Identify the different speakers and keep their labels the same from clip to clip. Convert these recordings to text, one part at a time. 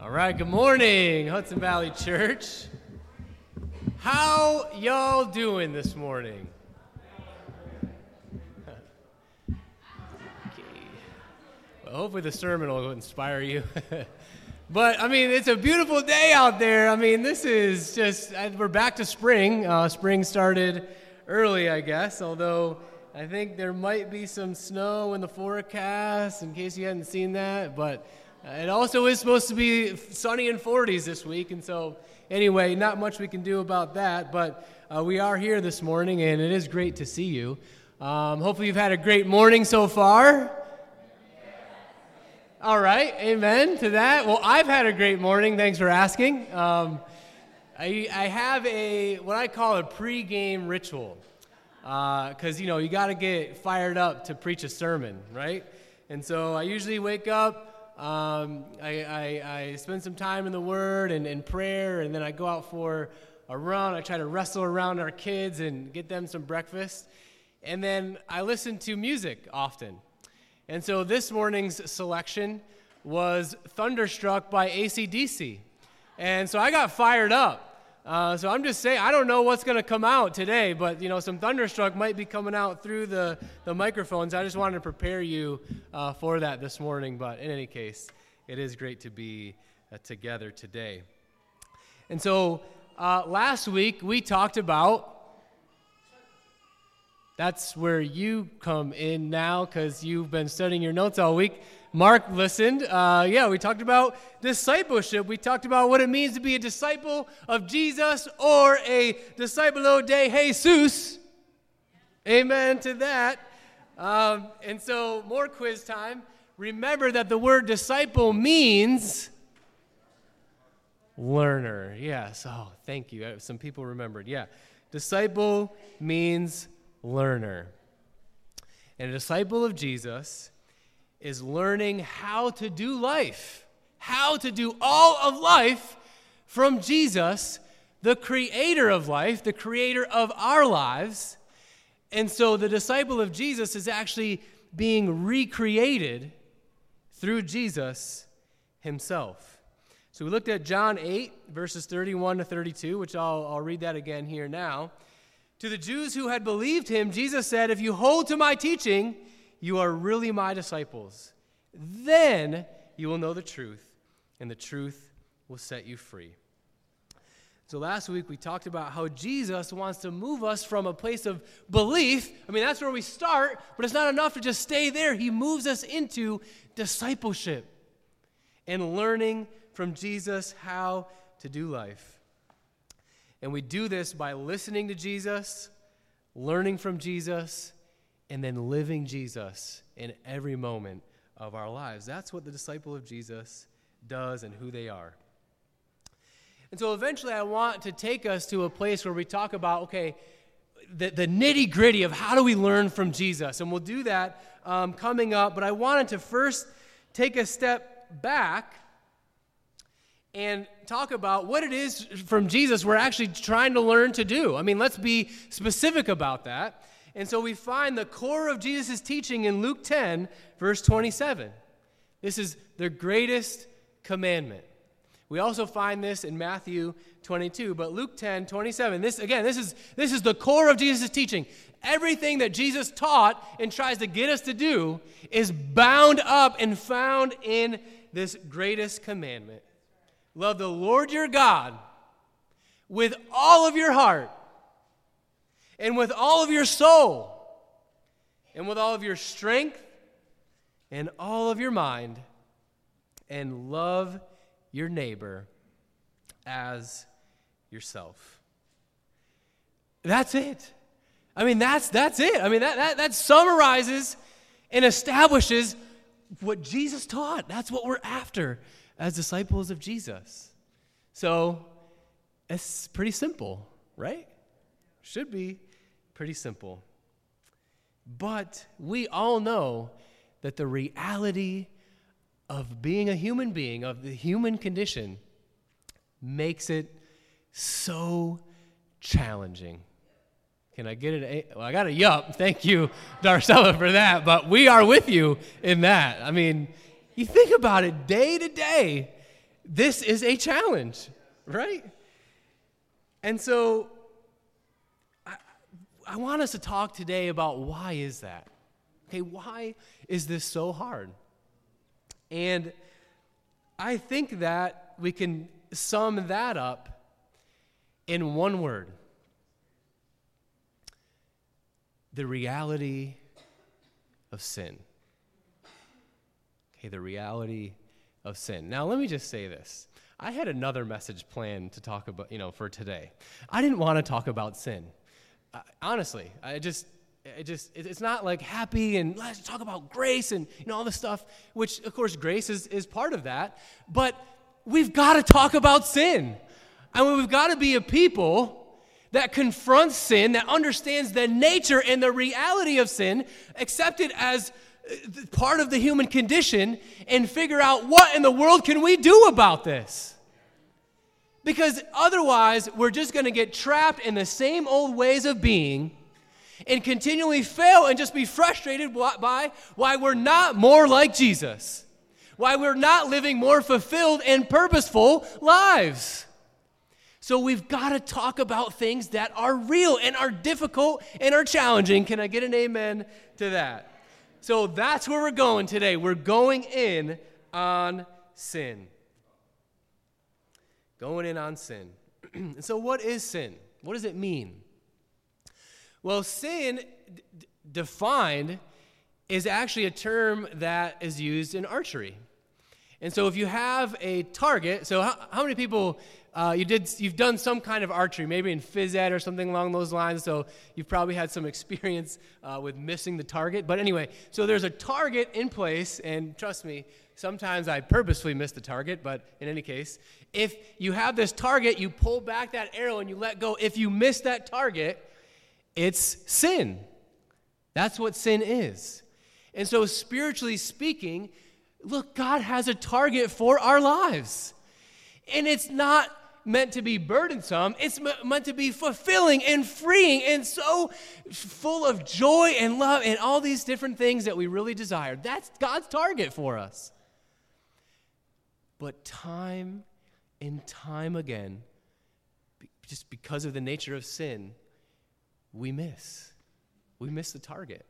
Speaker 1: All right, good morning, Hudson Valley Church. How y'all doing this morning? Okay. Well, hopefully the sermon will inspire you. but I mean, it's a beautiful day out there. I mean, this is just we're back to spring. Uh, spring started early, I guess, although I think there might be some snow in the forecast in case you hadn't seen that, but it also is supposed to be sunny in 40s this week, and so anyway, not much we can do about that, but uh, we are here this morning, and it is great to see you. Um, hopefully, you've had a great morning so far. All right, amen to that. Well, I've had a great morning. Thanks for asking. Um, I, I have a what I call a pre-game ritual because uh, you know you got to get fired up to preach a sermon, right? And so I usually wake up. Um, I, I, I, spend some time in the Word and, and prayer, and then I go out for a run. I try to wrestle around our kids and get them some breakfast. And then I listen to music often. And so this morning's selection was Thunderstruck by ACDC. And so I got fired up. Uh, so I'm just saying, I don't know what's going to come out today, but you know, some thunderstruck might be coming out through the, the microphones. I just wanted to prepare you uh, for that this morning. But in any case, it is great to be uh, together today. And so uh, last week we talked about. That's where you come in now because you've been studying your notes all week. Mark listened. Uh, yeah, we talked about discipleship. We talked about what it means to be a disciple of Jesus or a disciple de Jesus. Amen to that. Um, and so, more quiz time. Remember that the word disciple means learner. Yes. Oh, thank you. Uh, some people remembered. Yeah. Disciple means learner. And a disciple of Jesus is learning how to do life, how to do all of life from Jesus, the creator of life, the creator of our lives. And so the disciple of Jesus is actually being recreated through Jesus himself. So we looked at John 8, verses 31 to 32, which I'll, I'll read that again here now. To the Jews who had believed him, Jesus said, If you hold to my teaching, you are really my disciples. Then you will know the truth, and the truth will set you free. So last week we talked about how Jesus wants to move us from a place of belief. I mean, that's where we start, but it's not enough to just stay there. He moves us into discipleship and learning from Jesus how to do life. And we do this by listening to Jesus, learning from Jesus, and then living Jesus in every moment of our lives. That's what the disciple of Jesus does and who they are. And so eventually, I want to take us to a place where we talk about, okay, the, the nitty gritty of how do we learn from Jesus. And we'll do that um, coming up. But I wanted to first take a step back and talk about what it is from Jesus we're actually trying to learn to do. I mean, let's be specific about that. And so we find the core of Jesus' teaching in Luke 10, verse 27. This is the greatest commandment. We also find this in Matthew 22, but Luke 10, 27. This again, this is this is the core of Jesus' teaching. Everything that Jesus taught and tries to get us to do is bound up and found in this greatest commandment. Love the Lord your God with all of your heart and with all of your soul and with all of your strength and all of your mind and love your neighbor as yourself. That's it. I mean, that's, that's it. I mean, that, that, that summarizes and establishes what Jesus taught. That's what we're after as disciples of Jesus. So it's pretty simple, right? Should be Pretty simple. But we all know that the reality of being a human being, of the human condition, makes it so challenging. Can I get it? Well, I got a yup. Thank you, Darcella, for that. But we are with you in that. I mean, you think about it day to day. this is a challenge, right? And so I, I want us to talk today about why is that? Okay, why is this so hard? And I think that we can sum that up in one word the reality of sin. Okay, the reality of sin. Now, let me just say this. I had another message planned to talk about, you know, for today. I didn't want to talk about sin. Uh, honestly, I just, it just, it's not like happy and let's talk about grace and, you know, all this stuff, which, of course, grace is, is part of that. But we've got to talk about sin. I mean, we've got to be a people that confronts sin, that understands the nature and the reality of sin, accept it as part of the human condition and figure out what in the world can we do about this. Because otherwise, we're just going to get trapped in the same old ways of being and continually fail and just be frustrated by why we're not more like Jesus, why we're not living more fulfilled and purposeful lives. So we've got to talk about things that are real and are difficult and are challenging. Can I get an amen to that? So that's where we're going today. We're going in on sin. Going in on sin. and so, what is sin? What does it mean? Well, sin, d- defined, is actually a term that is used in archery. And so, if you have a target, so how, how many people uh, you did, you've done some kind of archery, maybe in phys ed or something along those lines, so you've probably had some experience uh, with missing the target. But anyway, so there's a target in place, and trust me, sometimes I purposefully miss the target, but in any case, if you have this target, you pull back that arrow and you let go. If you miss that target, it's sin. That's what sin is. And so, spiritually speaking, look, God has a target for our lives. And it's not meant to be burdensome, it's meant to be fulfilling and freeing and so full of joy and love and all these different things that we really desire. That's God's target for us. But time and time again, just because of the nature of sin, we miss. We miss the target.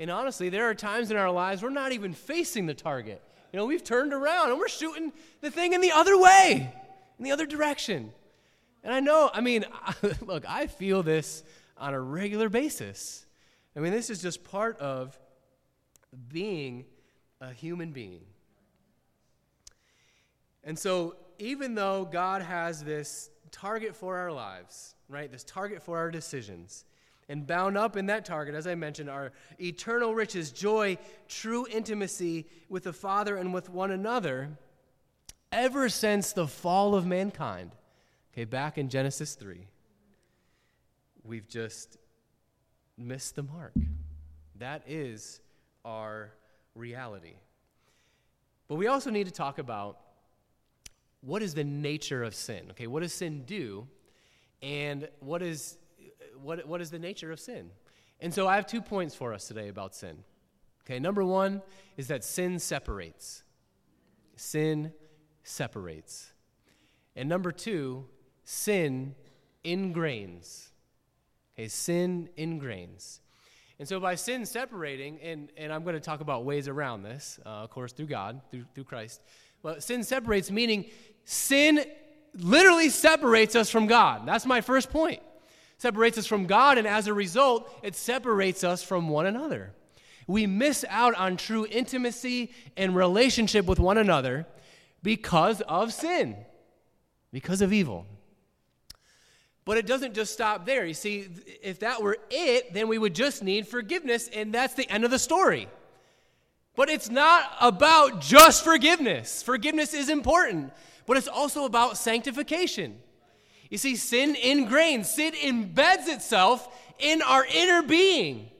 Speaker 1: And honestly, there are times in our lives we're not even facing the target. You know, we've turned around and we're shooting the thing in the other way in the other direction. And I know, I mean, look, I feel this on a regular basis. I mean, this is just part of being a human being. And so, even though God has this target for our lives, right, this target for our decisions, and bound up in that target, as I mentioned, are eternal riches, joy, true intimacy with the Father and with one another ever since the fall of mankind, okay, back in Genesis 3, we've just missed the mark. That is our reality. But we also need to talk about what is the nature of sin? Okay, what does sin do? And what is, what, what is the nature of sin? And so I have two points for us today about sin. Okay, number one is that sin separates. Sin separates. And number two, sin ingrains. Okay, sin ingrains. And so by sin separating, and, and I'm going to talk about ways around this, uh, of course, through God, through, through Christ. But sin separates, meaning sin literally separates us from God. That's my first point. Separates us from God, and as a result, it separates us from one another. We miss out on true intimacy and relationship with one another because of sin, because of evil. But it doesn't just stop there. You see, if that were it, then we would just need forgiveness, and that's the end of the story. But it's not about just forgiveness. Forgiveness is important, but it's also about sanctification. You see, sin ingrains, sin embeds itself in our inner being,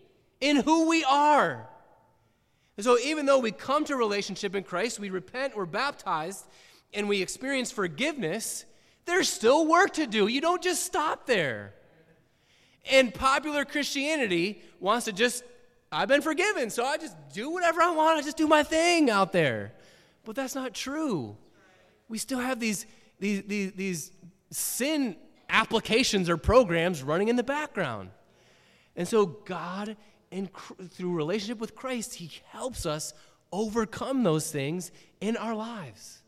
Speaker 1: in who we are. And so, even though we come to relationship in Christ, we repent, we're baptized, and we experience forgiveness, there's still work to do. You don't just stop there. And popular Christianity wants to just, I've been forgiven, so I just do whatever I want. I just do my thing out there. But that's not true. we still have these, these, these, these sin applications or programs running in the background. And so God, in, through relationship with Christ, He helps us overcome those things in our lives.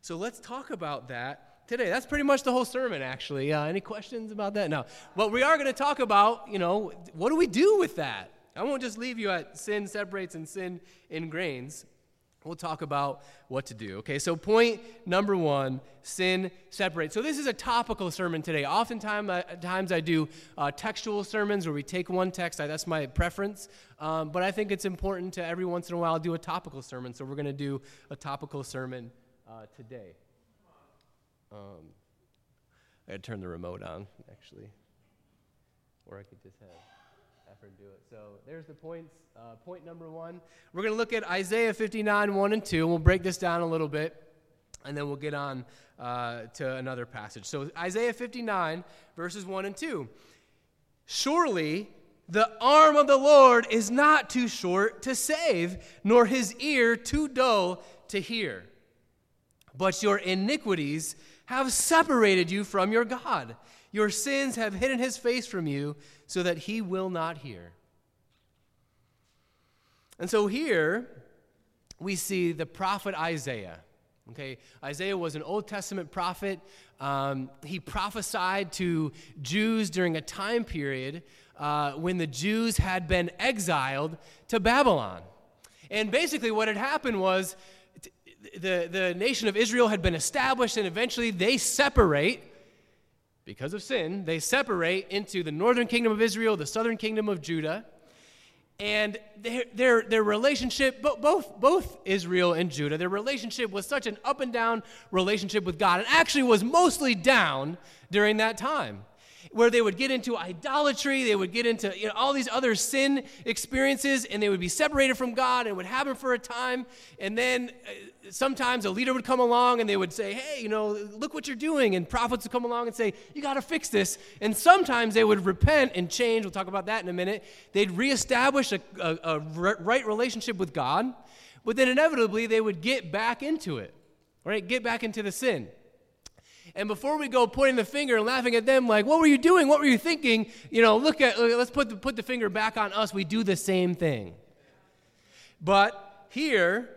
Speaker 1: So let's talk about that today. That's pretty much the whole sermon, actually. Uh, any questions about that? No. But we are going to talk about, you know, what do we do with that? I won't just leave you at sin separates and sin ingrains. We'll talk about what to do. Okay, so point number one sin separates. So, this is a topical sermon today. Oftentimes, uh, times I do uh, textual sermons where we take one text, I, that's my preference. Um, but I think it's important to every once in a while do a topical sermon. So, we're going to do a topical sermon uh, today. Um, I gotta turn the remote on, actually. Or I could just have do it. So there's the points. Uh, point number one. We're going to look at Isaiah 59, 1 and 2, and we'll break this down a little bit, and then we'll get on uh, to another passage. So Isaiah 59, verses 1 and 2. Surely the arm of the Lord is not too short to save, nor his ear too dull to hear. But your iniquities have separated you from your God. Your sins have hidden his face from you so that he will not hear. And so here we see the prophet Isaiah. Okay, Isaiah was an Old Testament prophet. Um, he prophesied to Jews during a time period uh, when the Jews had been exiled to Babylon. And basically, what had happened was the, the nation of Israel had been established, and eventually they separate because of sin, they separate into the northern kingdom of Israel, the southern kingdom of Judah. And their, their, their relationship, both, both Israel and Judah, their relationship was such an up and down relationship with God, and actually was mostly down during that time where they would get into idolatry, they would get into you know, all these other sin experiences, and they would be separated from God, and would happen for a time. And then uh, sometimes a leader would come along and they would say, Hey, you know, look what you're doing. And prophets would come along and say, You got to fix this. And sometimes they would repent and change. We'll talk about that in a minute. They'd reestablish a, a, a right relationship with God, but then inevitably they would get back into it, right? Get back into the sin. And before we go pointing the finger and laughing at them, like, what were you doing? What were you thinking? You know, look at, let's put the, put the finger back on us. We do the same thing. But here,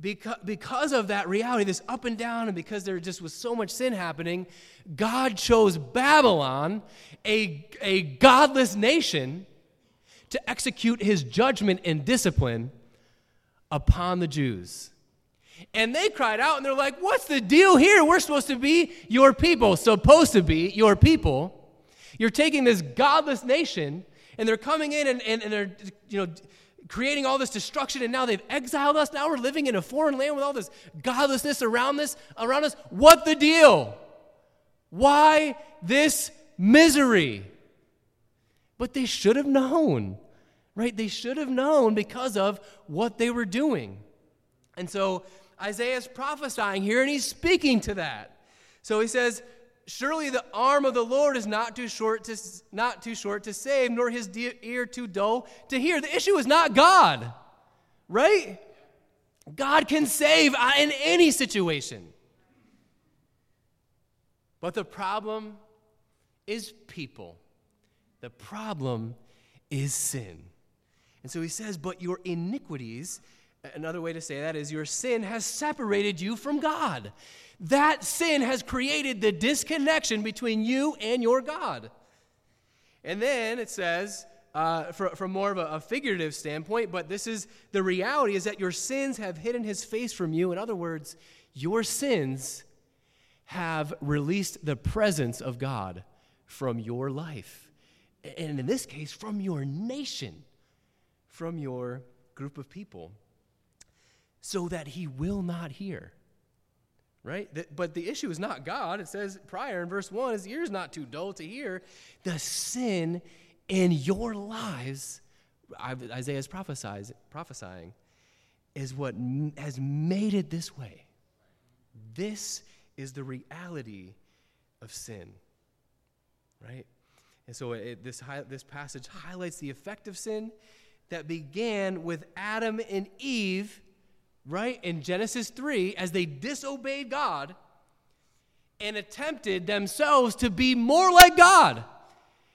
Speaker 1: because, because of that reality, this up and down, and because there just was so much sin happening, God chose Babylon, a, a godless nation, to execute his judgment and discipline upon the Jews. And they cried out and they're like, What's the deal here? We're supposed to be your people, supposed to be your people. You're taking this godless nation and they're coming in and, and, and they're, you know, creating all this destruction and now they've exiled us. Now we're living in a foreign land with all this godlessness around this around us. What the deal? Why this misery? But they should have known. Right? They should have known because of what they were doing. And so Isaiah's prophesying here, and he's speaking to that. So he says, Surely the arm of the Lord is not too short to, not too short to save, nor his ear too dull to hear. The issue is not God, right? God can save uh, in any situation. But the problem is people. The problem is sin. And so he says, But your iniquities Another way to say that is your sin has separated you from God. That sin has created the disconnection between you and your God. And then it says, uh, from more of a, a figurative standpoint, but this is the reality is that your sins have hidden his face from you. In other words, your sins have released the presence of God from your life. And in this case, from your nation, from your group of people so that he will not hear. Right? But the issue is not God. It says prior in verse 1 his ear is not too dull to hear. The sin in your lives, Isaiah is prophesying, is what has made it this way. This is the reality of sin. Right? And so it, this, this passage highlights the effect of sin that began with Adam and Eve right, in Genesis 3, as they disobeyed God and attempted themselves to be more like God.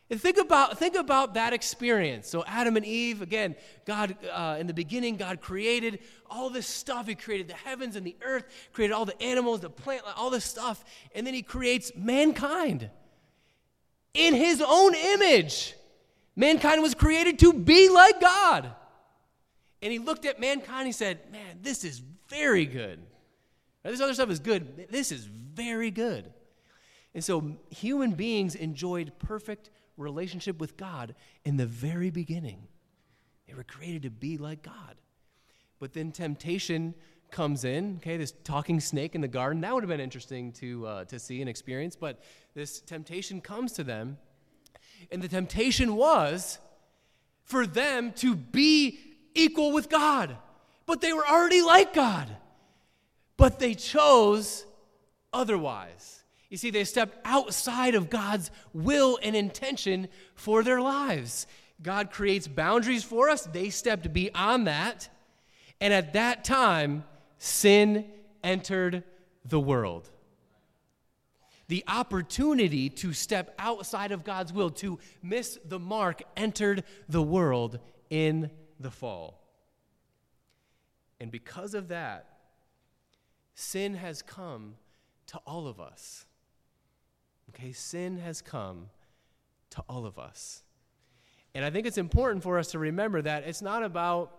Speaker 1: And think about, think about that experience. So, Adam and Eve, again, God, uh, in the beginning, God created all this stuff. He created the heavens and the earth, created all the animals, the plant, all this stuff. And then He creates mankind in His own image. Mankind was created to be like God. And He looked at mankind, He said, Man, this is very good. This other stuff is good. This is very good. And so, human beings enjoyed perfect relationship with God in the very beginning. They were created to be like God. But then temptation comes in, okay, this talking snake in the garden. That would have been interesting to, uh, to see and experience. But this temptation comes to them. And the temptation was for them to be equal with God. But they were already like God. But they chose otherwise. You see, they stepped outside of God's will and intention for their lives. God creates boundaries for us, they stepped beyond that. And at that time, sin entered the world. The opportunity to step outside of God's will, to miss the mark, entered the world in the fall. And because of that, sin has come to all of us. Okay, sin has come to all of us. And I think it's important for us to remember that it's not about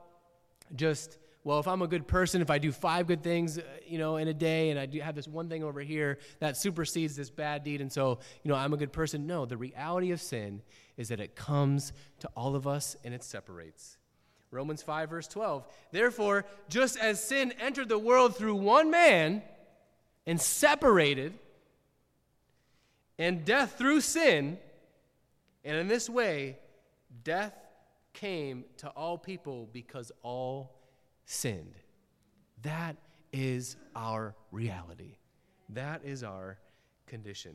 Speaker 1: just, well, if I'm a good person, if I do five good things, uh, you know, in a day, and I do have this one thing over here that supersedes this bad deed, and so, you know, I'm a good person. No, the reality of sin is that it comes to all of us and it separates. Romans 5, verse 12. Therefore, just as sin entered the world through one man and separated and death through sin. And in this way, death came to all people because all sinned. That is our reality. That is our condition.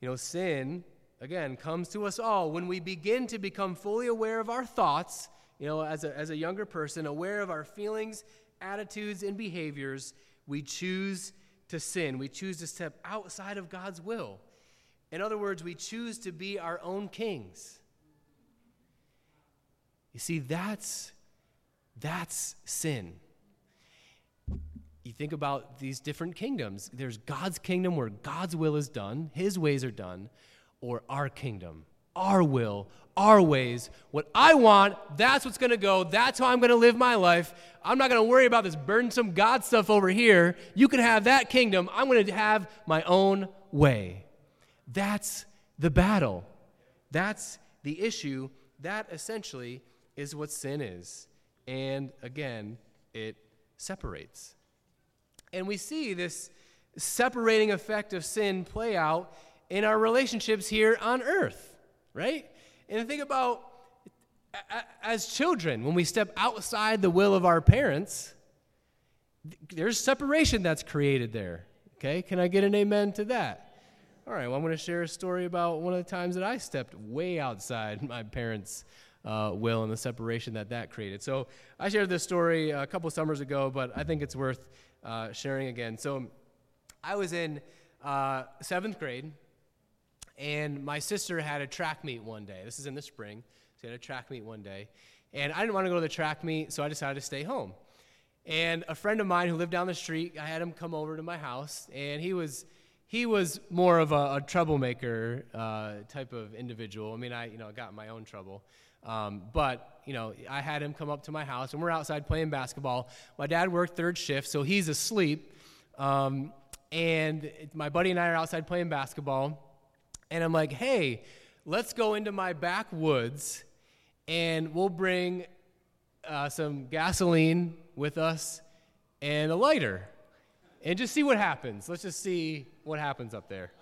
Speaker 1: You know, sin, again, comes to us all when we begin to become fully aware of our thoughts, you know, as a, as a younger person, aware of our feelings, attitudes, and behaviors, we choose to sin. We choose to step outside of God's will. In other words, we choose to be our own kings. You see, that's, that's sin. You think about these different kingdoms. There's God's kingdom where God's will is done, his ways are done, or our kingdom, our will, our ways. What I want, that's what's going to go. That's how I'm going to live my life. I'm not going to worry about this burdensome God stuff over here. You can have that kingdom. I'm going to have my own way. That's the battle. That's the issue. That essentially is what sin is. And again, it separates. And we see this separating effect of sin play out in our relationships here on earth, right? And think about as children, when we step outside the will of our parents, there's separation that's created there. Okay, can I get an amen to that? All right, well, I'm going to share a story about one of the times that I stepped way outside my parents' uh, will and the separation that that created. So I shared this story a couple summers ago, but I think it's worth uh, sharing again. So I was in uh, seventh grade, and my sister had a track meet one day. This is in the spring. She had a track meet one day. And I didn't want to go to the track meet, so I decided to stay home. And a friend of mine who lived down the street, I had him come over to my house, and he was he was more of a, a troublemaker uh, type of individual. I mean, I you know got my own trouble, um, but you know I had him come up to my house, and we're outside playing basketball. My dad worked third shift, so he's asleep, um, and my buddy and I are outside playing basketball and I'm like, hey, let's go into my backwoods and we'll bring uh, some gasoline with us and a lighter and just see what happens. Let's just see what happens up there.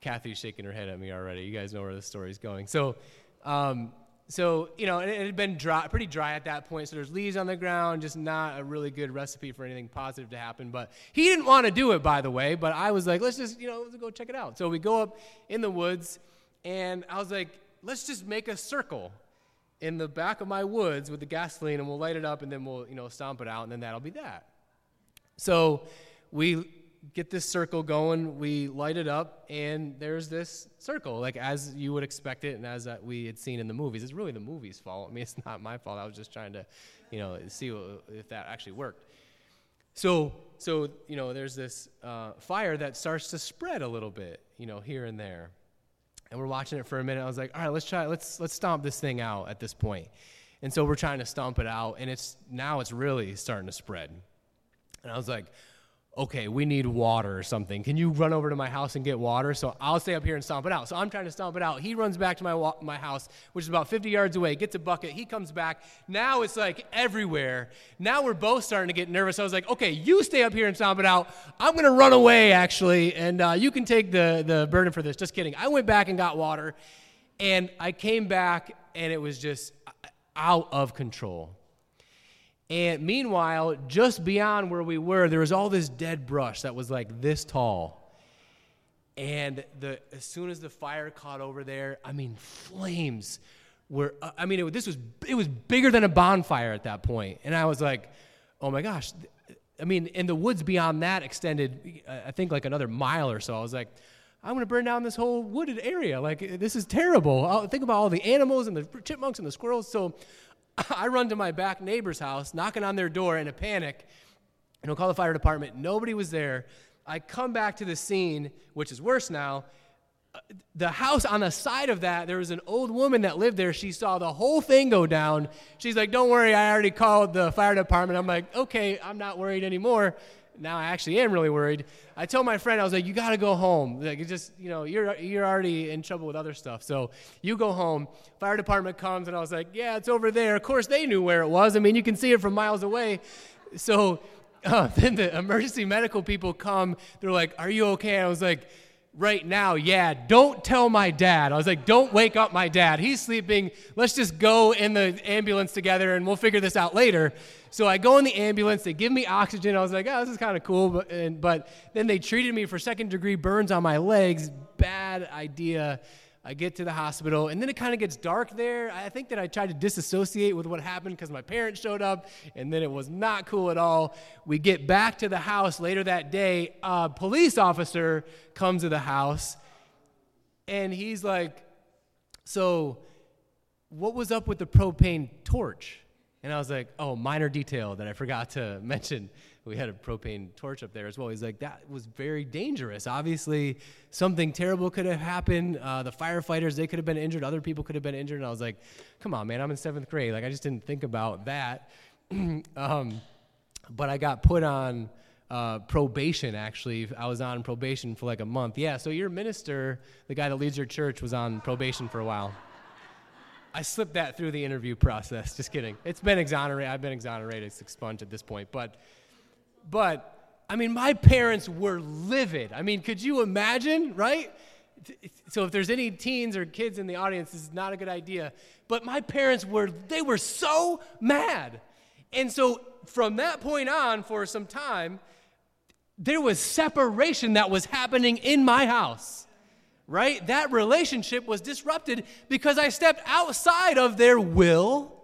Speaker 1: Kathy's shaking her head at me already. You guys know where the story's going. So, um, so you know, it, it, had been dry, pretty dry at that point. So there's leaves on the ground, just not a really good recipe for anything positive to happen. But he didn't want to do it, by the way. But I was like, let's just, you know, let's go check it out. So we go up in the woods, and I was like, let's just make a circle. in the back of my woods with the gasoline and we'll light it up and then we'll, you know, stomp it out and then that'll be that. So we get this circle going, we light it up, and there's this circle, like as you would expect it and as we had seen in the movies. It's really the movie's fault. I mean, it's not my fault. I was just trying to, you know, see if that actually worked. So, so you know, there's this uh, fire that starts to spread a little bit, you know, here and there. And we're watching it for a minute. I was like, all right, let's try, let's, let's stomp this thing out at this point. And so we're trying to stomp it out, and it's now it's really starting to spread. And I was like, okay, we need water or something. Can you run over to my house and get water? So I'll stay up here and stomp it out. So I'm trying to stomp it out. He runs back to my, wa- my house, which is about 50 yards away, gets a bucket. He comes back. Now it's like everywhere. Now we're both starting to get nervous. I was like, okay, you stay up here and stomp it out. I'm going to run away, actually, and uh, you can take the, the burden for this. Just kidding. I went back and got water, and I came back, and it was just out of control. And meanwhile, just beyond where we were, there was all this dead brush that was like this tall. And the, as soon as the fire caught over there, I mean, flames were, uh, I mean, it, this was, it was bigger than a bonfire at that point. And I was like, oh my gosh. I mean, and the woods beyond that extended, I think, like another mile or so. I was like, I'm going to burn down this whole wooded area. Like, this is terrible. I'll think about all the animals and the chipmunks and the squirrels. So I run to my back neighbor's house, knocking on their door in a panic, and I'll call the fire department. Nobody was there. I come back to the scene, which is worse now. The house on the side of that, there was an old woman that lived there. She saw the whole thing go down. She's like, Don't worry, I already called the fire department. I'm like, Okay, I'm not worried anymore now I actually am really worried. I told my friend, I was like, you got to go home. Like, just, you know, you're, you're already in trouble with other stuff. So you go home. Fire department comes, and I was like, yeah, it's over there. Of course, they knew where it was. I mean, you can see it from miles away. So uh, then the emergency medical people come. They're like, are you okay? I was like, right now, yeah, don't tell my dad. I was like, don't wake up my dad. He's sleeping. Let's just go in the ambulance together and we'll figure this out later. So I go in the ambulance. They give me oxygen. I was like, oh, this is kind of cool. But, and, but then they treated me for second degree burns on my legs. Bad idea. I get to the hospital, and then it kind of gets dark there. I think that I tried to disassociate with what happened because my parents showed up, and then it was not cool at all. We get back to the house later that day. A police officer comes to the house, and he's like, So, what was up with the propane torch? And I was like, Oh, minor detail that I forgot to mention we had a propane torch up there as well. He's like, that was very dangerous. Obviously, something terrible could have happened. Uh, the firefighters, they could have been injured. Other people could have been injured. And I was like, come on, man, I'm in seventh grade. Like, I just didn't think about that. um, but I got put on uh, probation, actually. I was on probation for like a month. Yeah, so your minister, the guy that leads your church, was on probation for a while. I slipped that through the interview process. Just kidding. It's been exonerated. I've been exonerated. Expunged at this point. But but I mean, my parents were livid. I mean, could you imagine, right? So if there's any teens or kids in the audience, this is not a good idea. But my parents were, they were so mad. And so from that point on, for some time, there was separation that was happening in my house, right? That relationship was disrupted because I stepped outside of their will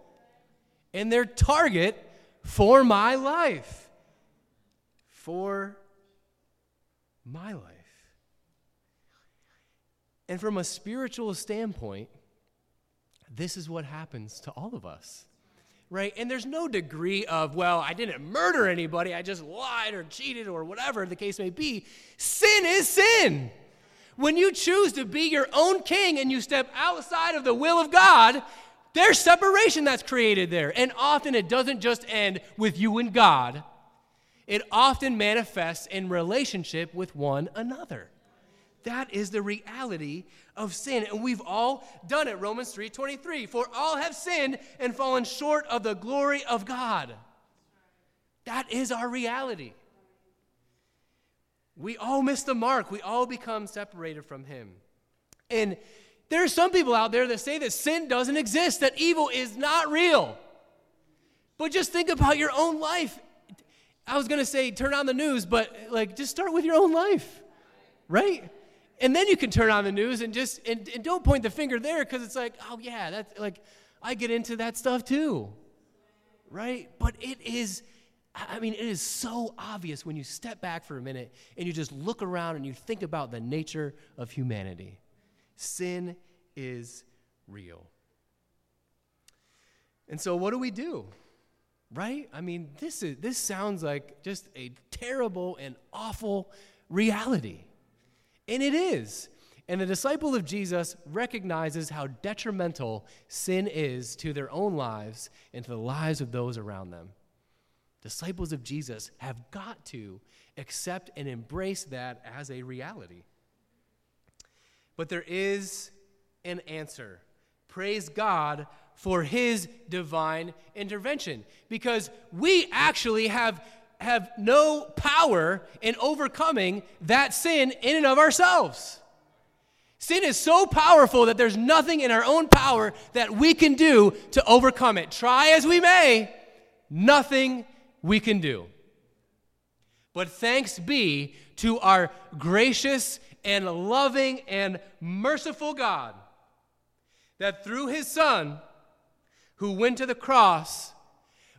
Speaker 1: and their target for my life for my life. And from a spiritual standpoint, this is what happens to all of us. Right? And there's no degree of, well, I didn't murder anybody, I just lied or cheated or whatever the case may be. Sin is sin. When you choose to be your own king and you step outside of the will of God, there's separation that's created there. And often it doesn't just end with you and God, it often manifests in relationship with one another. That is the reality of sin. And we've all done it. Romans 3:23. For all have sinned and fallen short of the glory of God. That is our reality. We all miss the mark. We all become separated from him. And there are some people out there that say that sin doesn't exist, that evil is not real. But just think about your own life. I was going to say turn on the news, but like just start with your own life, right? And then you can turn on the news and just, and, and don't point the finger there because it's like, oh yeah, that's like, I get into that stuff too. Right? But it is, I mean, it is so obvious when you step back for a minute and you just look around and you think about the nature of humanity. Sin is real. And so, what do we do? Right? I mean, this, is, this sounds like just a terrible and awful reality. And it is. And the disciple of Jesus recognizes how detrimental sin is to their own lives and to the lives of those around them. Disciples of Jesus have got to accept and embrace that as a reality. But there is an answer. Praise God for his divine intervention because we actually have have no power in overcoming that sin in and of ourselves. Sin is so powerful that there's nothing in our own power that we can do to overcome it. Try as we may, nothing we can do. But thanks be to our gracious and loving and merciful God that through his Son, who went to the cross,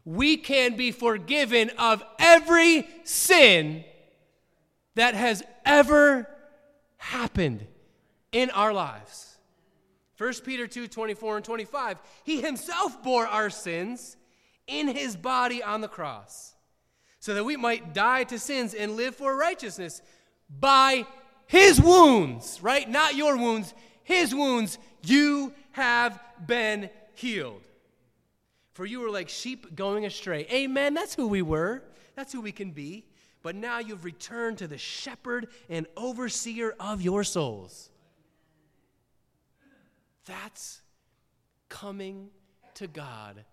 Speaker 1: we can be forgiven of every sin that has ever happened in our lives. 1 Peter 2 24 and 25. He himself bore our sins in his body on the cross, so that we might die to sins and live for righteousness. By his wounds, right? Not your wounds, his wounds, you have been healed. For you were like sheep going astray. Amen. That's who we were. That's who we can be. But now you've returned to the shepherd and overseer of your souls. That's coming to God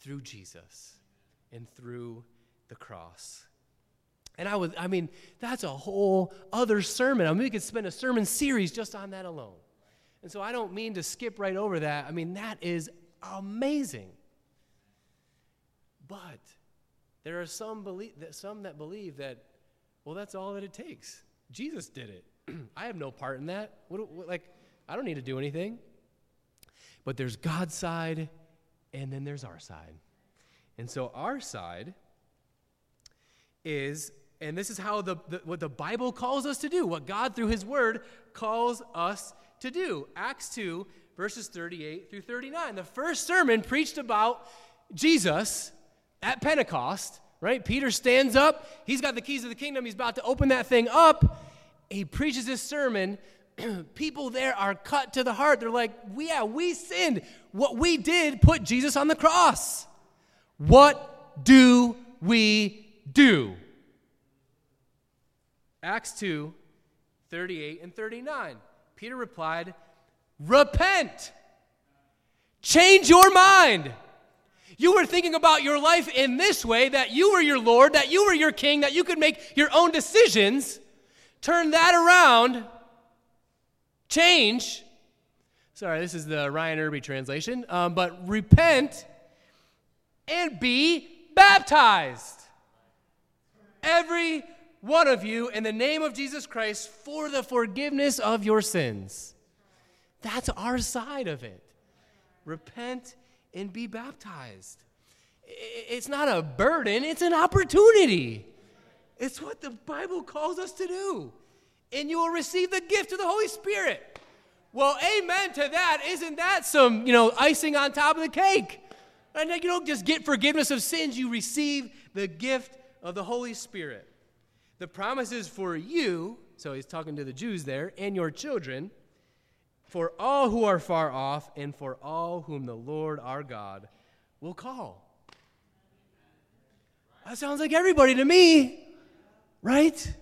Speaker 1: through Jesus and through the cross. And I would, I mean, that's a whole other sermon. I mean, we could spend a sermon series just on that alone. And so I don't mean to skip right over that. I mean, that is amazing. But there are some, believe, some that believe that, well, that's all that it takes. Jesus did it. I have no part in that. What, what, like, I don't need to do anything. But there's God's side, and then there's our side. And so our side is, and this is how the, the, what the Bible calls us to do, what God through His Word calls us to do. Acts 2, verses 38 through 39. The first sermon preached about Jesus at Pentecost, right? Peter stands up, he's got the keys of the kingdom, he's about to open that thing up. He preaches his sermon people there are cut to the heart. They're like, yeah, we sinned. What we did put Jesus on the cross. What do we do? Acts 2 38 and 39. Peter replied, Repent. Change your mind. You were thinking about your life in this way that you were your Lord, that you were your king, that you could make your own decisions. Turn that around Change, sorry, this is the Ryan Irby translation, um, but repent and be baptized. Every one of you in the name of Jesus Christ for the forgiveness of your sins. That's our side of it. Repent and be baptized. It's not a burden, it's an opportunity. It's what the Bible calls us to do and you will receive the gift of the Holy Spirit. Well, amen to that. Isn't that some, you know, icing on top of the cake? And you don't just get forgiveness of sins, you receive the gift of the Holy Spirit. The promise is for you, so he's talking to the Jews there, and your children, for all who are far off, and for all whom the Lord our God will call. That sounds like everybody to me, right?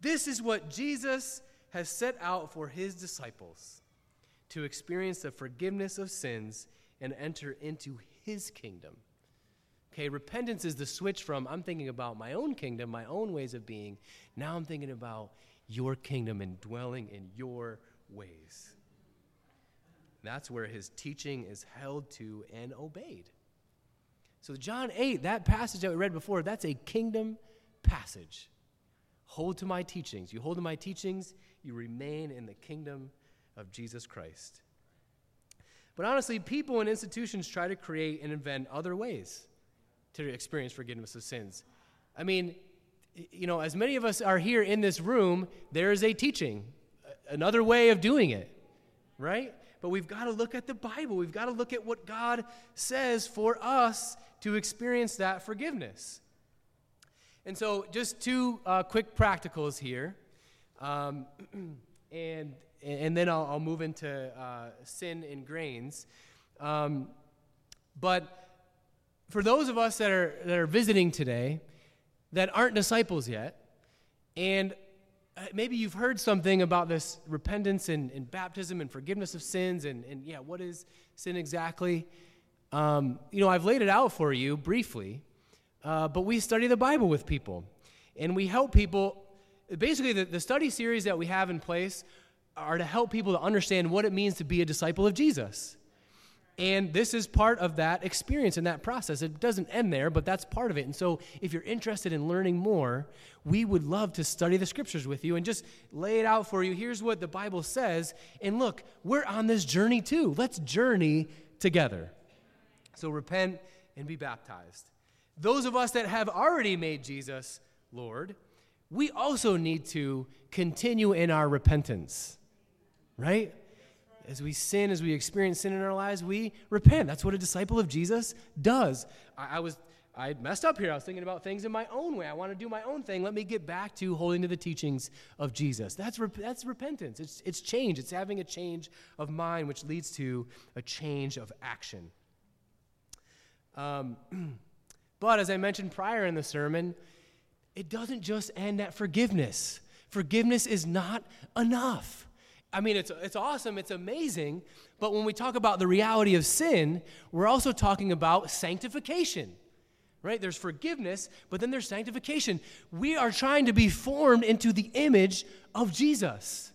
Speaker 1: This is what Jesus has set out for his disciples to experience the forgiveness of sins and enter into his kingdom. Okay, repentance is the switch from I'm thinking about my own kingdom, my own ways of being. Now I'm thinking about your kingdom and dwelling in your ways. That's where his teaching is held to and obeyed. So, John 8, that passage that we read before, that's a kingdom passage. Hold to my teachings. You hold to my teachings, you remain in the kingdom of Jesus Christ. But honestly, people and institutions try to create and invent other ways to experience forgiveness of sins. I mean, you know, as many of us are here in this room, there is a teaching, another way of doing it, right? But we've got to look at the Bible. We've got to look at what God says for us to experience that forgiveness. And so, just two uh, quick practicals here. Um, and and then I'll, I'll move into uh, sin and grains. Um, but for those of us that are, that are visiting today that aren't disciples yet, and maybe you've heard something about this repentance and, and baptism and forgiveness of sins, and, and yeah, what is sin exactly? Um, you know, I've laid it out for you briefly, uh, but we study the Bible with people, and we help people. Basically, the, the study series that we have in place are to help people to understand what it means to be a disciple of Jesus. And this is part of that experience and that process. It doesn't end there, but that's part of it. And so, if you're interested in learning more, we would love to study the scriptures with you and just lay it out for you. Here's what the Bible says. And look, we're on this journey too. Let's journey together. So, repent and be baptized. Those of us that have already made Jesus Lord, we also need to continue in our repentance right? As we sin, as we experience sin in our lives, we repent. That's what a disciple of Jesus does. I, I was I messed up here. I was thinking about things in my own way. I want to do my own thing. Let me get back to holding to the teachings of Jesus. That's, that's repentance. It's, it's change. It's having a change of mind, which leads to a change of action. Um, but as I mentioned prior in the sermon, it doesn't just end at forgiveness. Forgiveness is not enough. I mean, it's, it's awesome, it's amazing, but when we talk about the reality of sin, we're also talking about sanctification, right? There's forgiveness, but then there's sanctification. We are trying to be formed into the image of Jesus.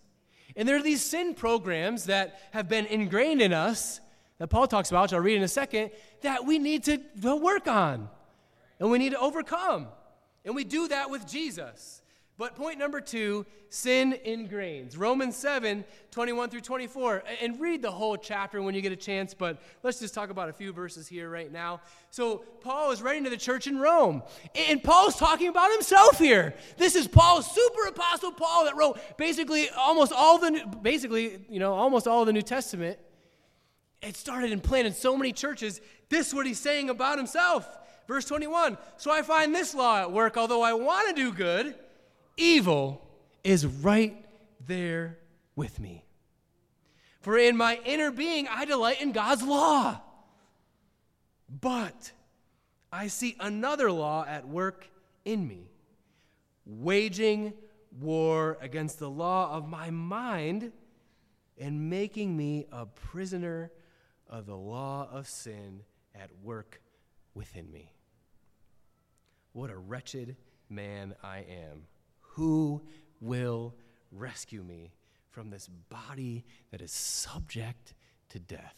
Speaker 1: And there are these sin programs that have been ingrained in us that Paul talks about, which I'll read in a second, that we need to work on and we need to overcome. And we do that with Jesus. But point number two sin ingrains. Romans 7 21 through 24. And read the whole chapter when you get a chance, but let's just talk about a few verses here right now. So, Paul is writing to the church in Rome, and Paul's talking about himself here. This is Paul, super apostle Paul that wrote basically almost all the, basically, you know, almost all the New Testament. It started and planted so many churches. This is what he's saying about himself. Verse 21 So I find this law at work, although I want to do good evil is right there with me. For in my inner being, I delight in God's law. But I see another law at work in me, waging war against the law of my mind and making me a prisoner of the law of sin at work within me. What a wretched man I am. Who will rescue me from this body that is subject to death?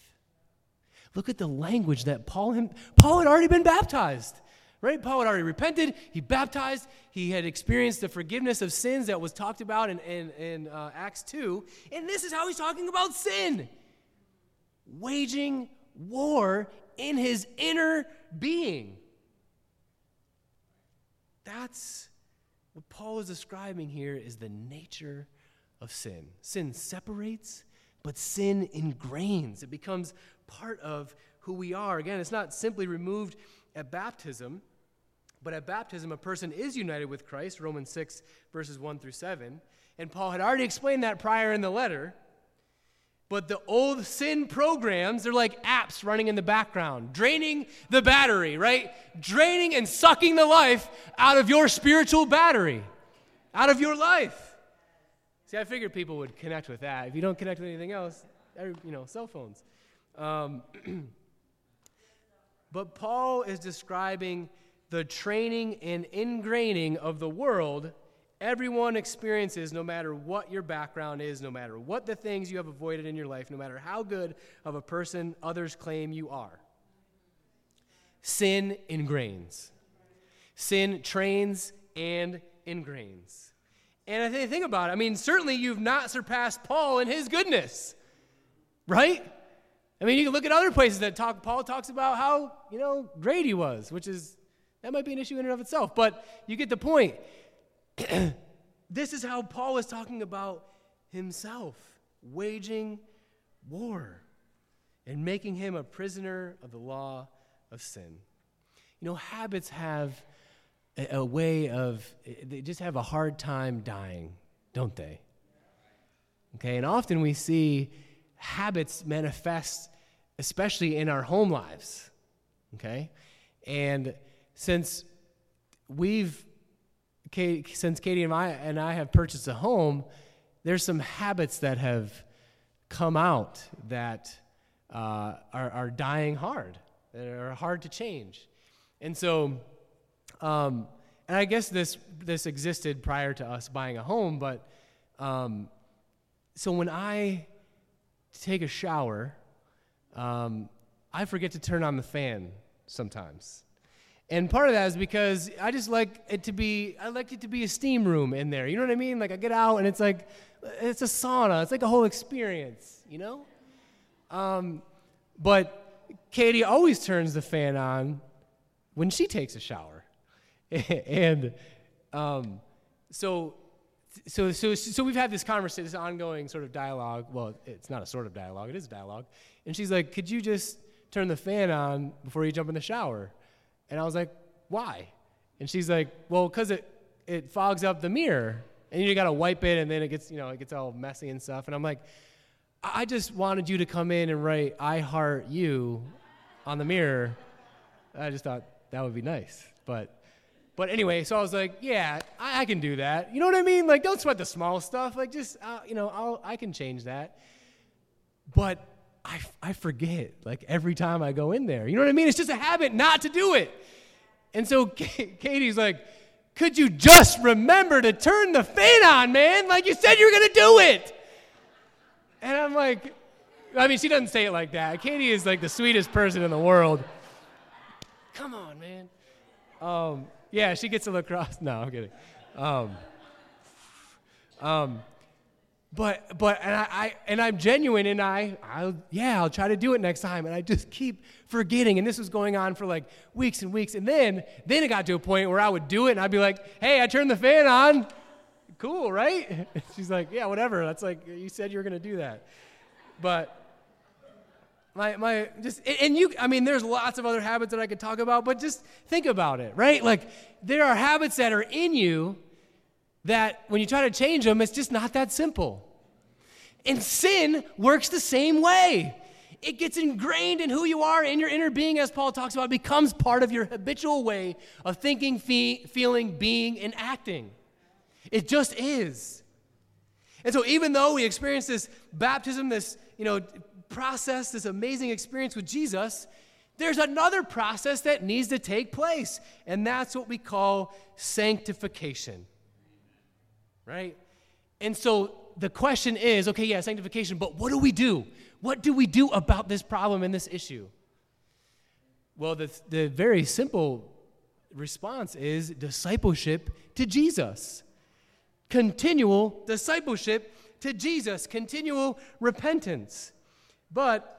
Speaker 1: Look at the language that Paul, him, Paul had already been baptized, right? Paul had already repented, he baptized, he had experienced the forgiveness of sins that was talked about in, in, in uh, Acts 2. And this is how he's talking about sin waging war in his inner being. That's what Paul is describing here is the nature of sin. Sin separates, but sin ingrains. It becomes part of who we are. Again, it's not simply removed at baptism, but at baptism, a person is united with Christ, Romans 6, verses 1 through 7. And Paul had already explained that prior in the letter. But the old sin programs, they're like apps running in the background, draining the battery, right? Draining and sucking the life out of your spiritual battery, out of your life. See, I figured people would connect with that. If you don't connect with anything else, you know, cell phones. Um, but Paul is describing the training and ingraining of the world Everyone experiences, no matter what your background is, no matter what the things you have avoided in your life, no matter how good of a person others claim you are. Sin ingrains. Sin trains and ingrains. And I think, think about it. I mean, certainly you've not surpassed Paul in his goodness, right? I mean, you can look at other places that talk, Paul talks about how, you know, great he was, which is, that might be an issue in and of itself, but you get the point. This is how Paul is talking about himself waging war and making him a prisoner of the law of sin. You know, habits have a, a way of, they just have a hard time dying, don't they? Okay, and often we see habits manifest, especially in our home lives. Okay? And since we've, since Katie and I, and I have purchased a home, there's some habits that have come out that uh, are, are dying hard, that are hard to change. And so, um, and I guess this, this existed prior to us buying a home, but um, so when I take a shower, um, I forget to turn on the fan sometimes. And part of that is because I just like it to be, I like it to be a steam room in there. You know what I mean? Like I get out and it's like, it's a sauna. It's like a whole experience, you know? Um, but Katie always turns the fan on when she takes a shower. and um, so so, so, so we've had this conversation, this ongoing sort of dialogue. Well, it's not a sort of dialogue, it is dialogue. And she's like, Could you just turn the fan on before you jump in the shower? And I was like, Why? And she's like, Well, because it, it fogs up the mirror. And you got to wipe it, and then it gets, you know, it gets all messy and stuff. And I'm like, I just wanted you to come in and write, I heart you on the mirror. I just thought that would be nice. But but anyway, so I was like, yeah, I, I, can do that. You know what I mean? Like, don't sweat the small stuff. Like, just, uh, you know, I'll, I can change that. But I, I forget, like, every time I go in there. You know what I mean? It's just a habit not to do it. And so Katie's like, could you just remember to turn the fan on, man? Like you said you were going to do it. And I'm like, I mean, she doesn't say it like that. Katie is like the sweetest person in the world. Come on, man. Um, yeah, she gets a lacrosse. No, I'm kidding. Um, um, but but and I, I, and I'm genuine and I I'll yeah I'll try to do it next time. And I just keep forgetting. And this was going on for like weeks and weeks. And then then it got to a point where I would do it and I'd be like hey I turned the fan on. Cool right? She's like yeah whatever. That's like you said you were gonna do that. But my, my, just, and you, I mean, there's lots of other habits that I could talk about, but just think about it, right? Like, there are habits that are in you that when you try to change them, it's just not that simple. And sin works the same way. It gets ingrained in who you are, in your inner being, as Paul talks about, it becomes part of your habitual way of thinking, fe- feeling, being, and acting. It just is. And so, even though we experience this baptism, this you know process, this amazing experience with Jesus, there's another process that needs to take place, and that's what we call sanctification. Right? And so the question is okay, yeah, sanctification, but what do we do? What do we do about this problem and this issue? Well, the, the very simple response is discipleship to Jesus. Continual discipleship to Jesus, continual repentance. But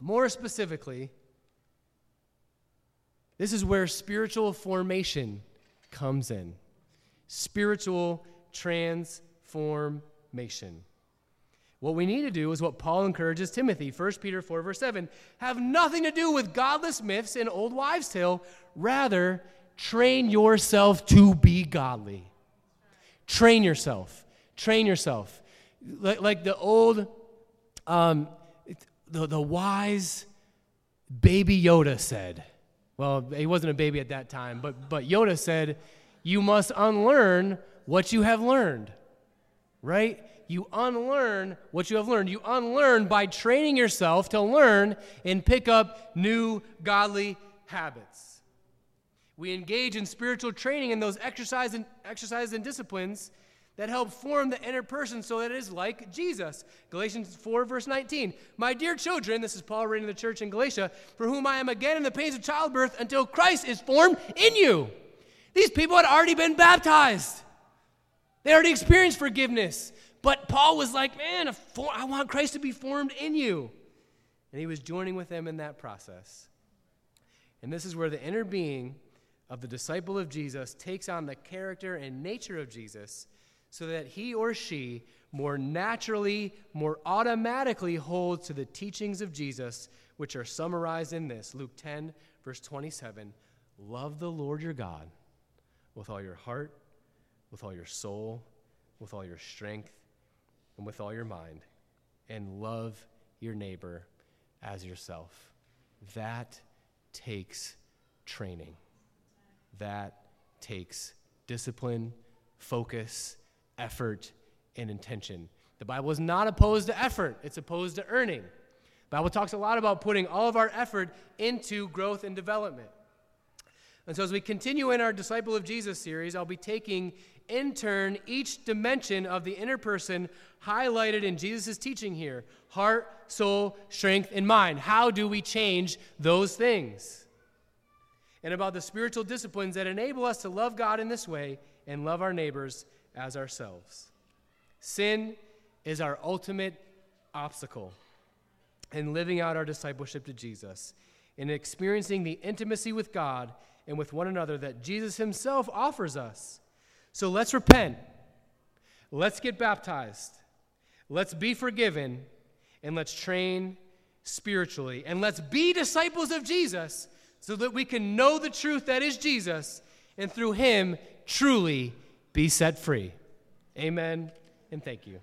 Speaker 1: more specifically, this is where spiritual formation comes in. Spiritual transformation. What we need to do is what Paul encourages Timothy, 1 Peter 4, verse 7 have nothing to do with godless myths and old wives' tale. Rather, train yourself to be godly. Train yourself. Train yourself. Like, like the old um, the, the wise baby Yoda said, well, he wasn't a baby at that time, but, but Yoda said, You must unlearn what you have learned, right? You unlearn what you have learned. You unlearn by training yourself to learn and pick up new godly habits. We engage in spiritual training in those exercise and, exercises and disciplines that help form the inner person so that it is like Jesus. Galatians 4, verse 19. My dear children, this is Paul writing to the church in Galatia, for whom I am again in the pains of childbirth until Christ is formed in you. These people had already been baptized, they already experienced forgiveness. But Paul was like, man, I want Christ to be formed in you. and he was joining with them in that process. And this is where the inner being of the disciple of Jesus takes on the character and nature of Jesus so that he or she more naturally, more automatically holds to the teachings of Jesus, which are summarized in this Luke 10, verse 27 Love the Lord your God with all your heart, with all your soul, with all your strength, and with all your mind, and love your neighbor as yourself. That takes training. That takes discipline, focus, effort, and intention. The Bible is not opposed to effort, it's opposed to earning. The Bible talks a lot about putting all of our effort into growth and development. And so, as we continue in our Disciple of Jesus series, I'll be taking in turn each dimension of the inner person highlighted in Jesus' teaching here heart, soul, strength, and mind. How do we change those things? And about the spiritual disciplines that enable us to love God in this way and love our neighbors as ourselves. Sin is our ultimate obstacle in living out our discipleship to Jesus, in experiencing the intimacy with God and with one another that Jesus himself offers us. So let's repent. Let's get baptized. Let's be forgiven. And let's train spiritually. And let's be disciples of Jesus so that we can know the truth that is Jesus and through him truly be set free. Amen and thank you.